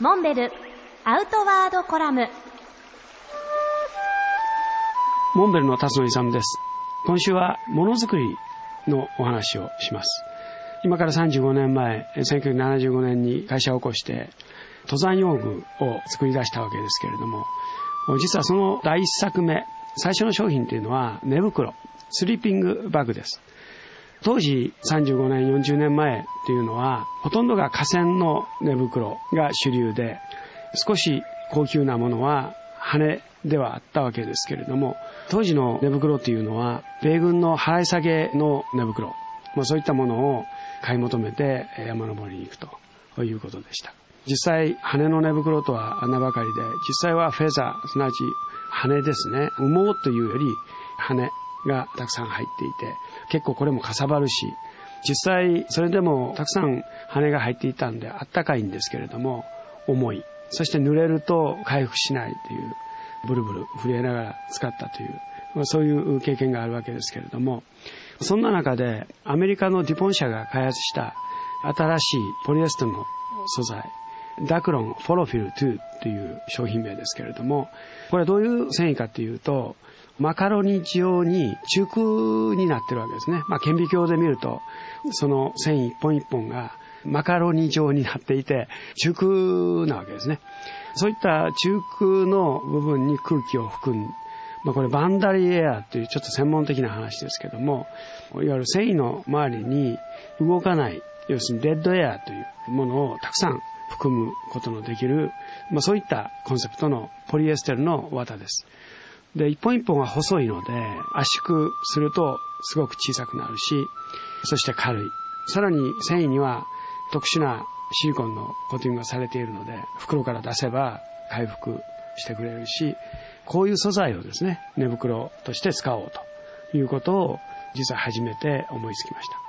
モンベルアウトワードコラム。モンベルの辰野勇です。今週はものづくりのお話をします。今から35年前1975年に会社を起こして登山用具を作り出したわけですけれども実はその第一作目最初の商品というのは寝袋スリーピングバッグです。当時35年40年前っていうのはほとんどが河川の寝袋が主流で少し高級なものは羽ではあったわけですけれども当時の寝袋というのは米軍の払い下げの寝袋、まあ、そういったものを買い求めて山登りに行くということでした。実際羽の寝袋とは名ばかりで実際はフェザーすなわち羽ですね。羽毛というより羽。がたくさん入っていて結構これもかさばるし実際それでもたくさん羽が入っていたんであったかいんですけれども重い。そして濡れると回復しないというブルブル震えながら使ったという、まあ、そういう経験があるわけですけれどもそんな中でアメリカのデュポン社が開発した新しいポリエステルの素材ダクロンフォロフィル2という商品名ですけれどもこれはどういう繊維かというとマカロニ状に中空になってるわけですね。まあ、顕微鏡で見ると、その繊維一本一本がマカロニ状になっていて、中空なわけですね。そういった中空の部分に空気を含んまあ、これバンダリエアというちょっと専門的な話ですけども、いわゆる繊維の周りに動かない、要するにデッドエアというものをたくさん含むことのできる、まあ、そういったコンセプトのポリエステルの綿です。で、一本一本が細いので、圧縮するとすごく小さくなるし、そして軽い。さらに繊維には特殊なシリコンのコーティングがされているので、袋から出せば回復してくれるし、こういう素材をですね、寝袋として使おうということを実は初めて思いつきました。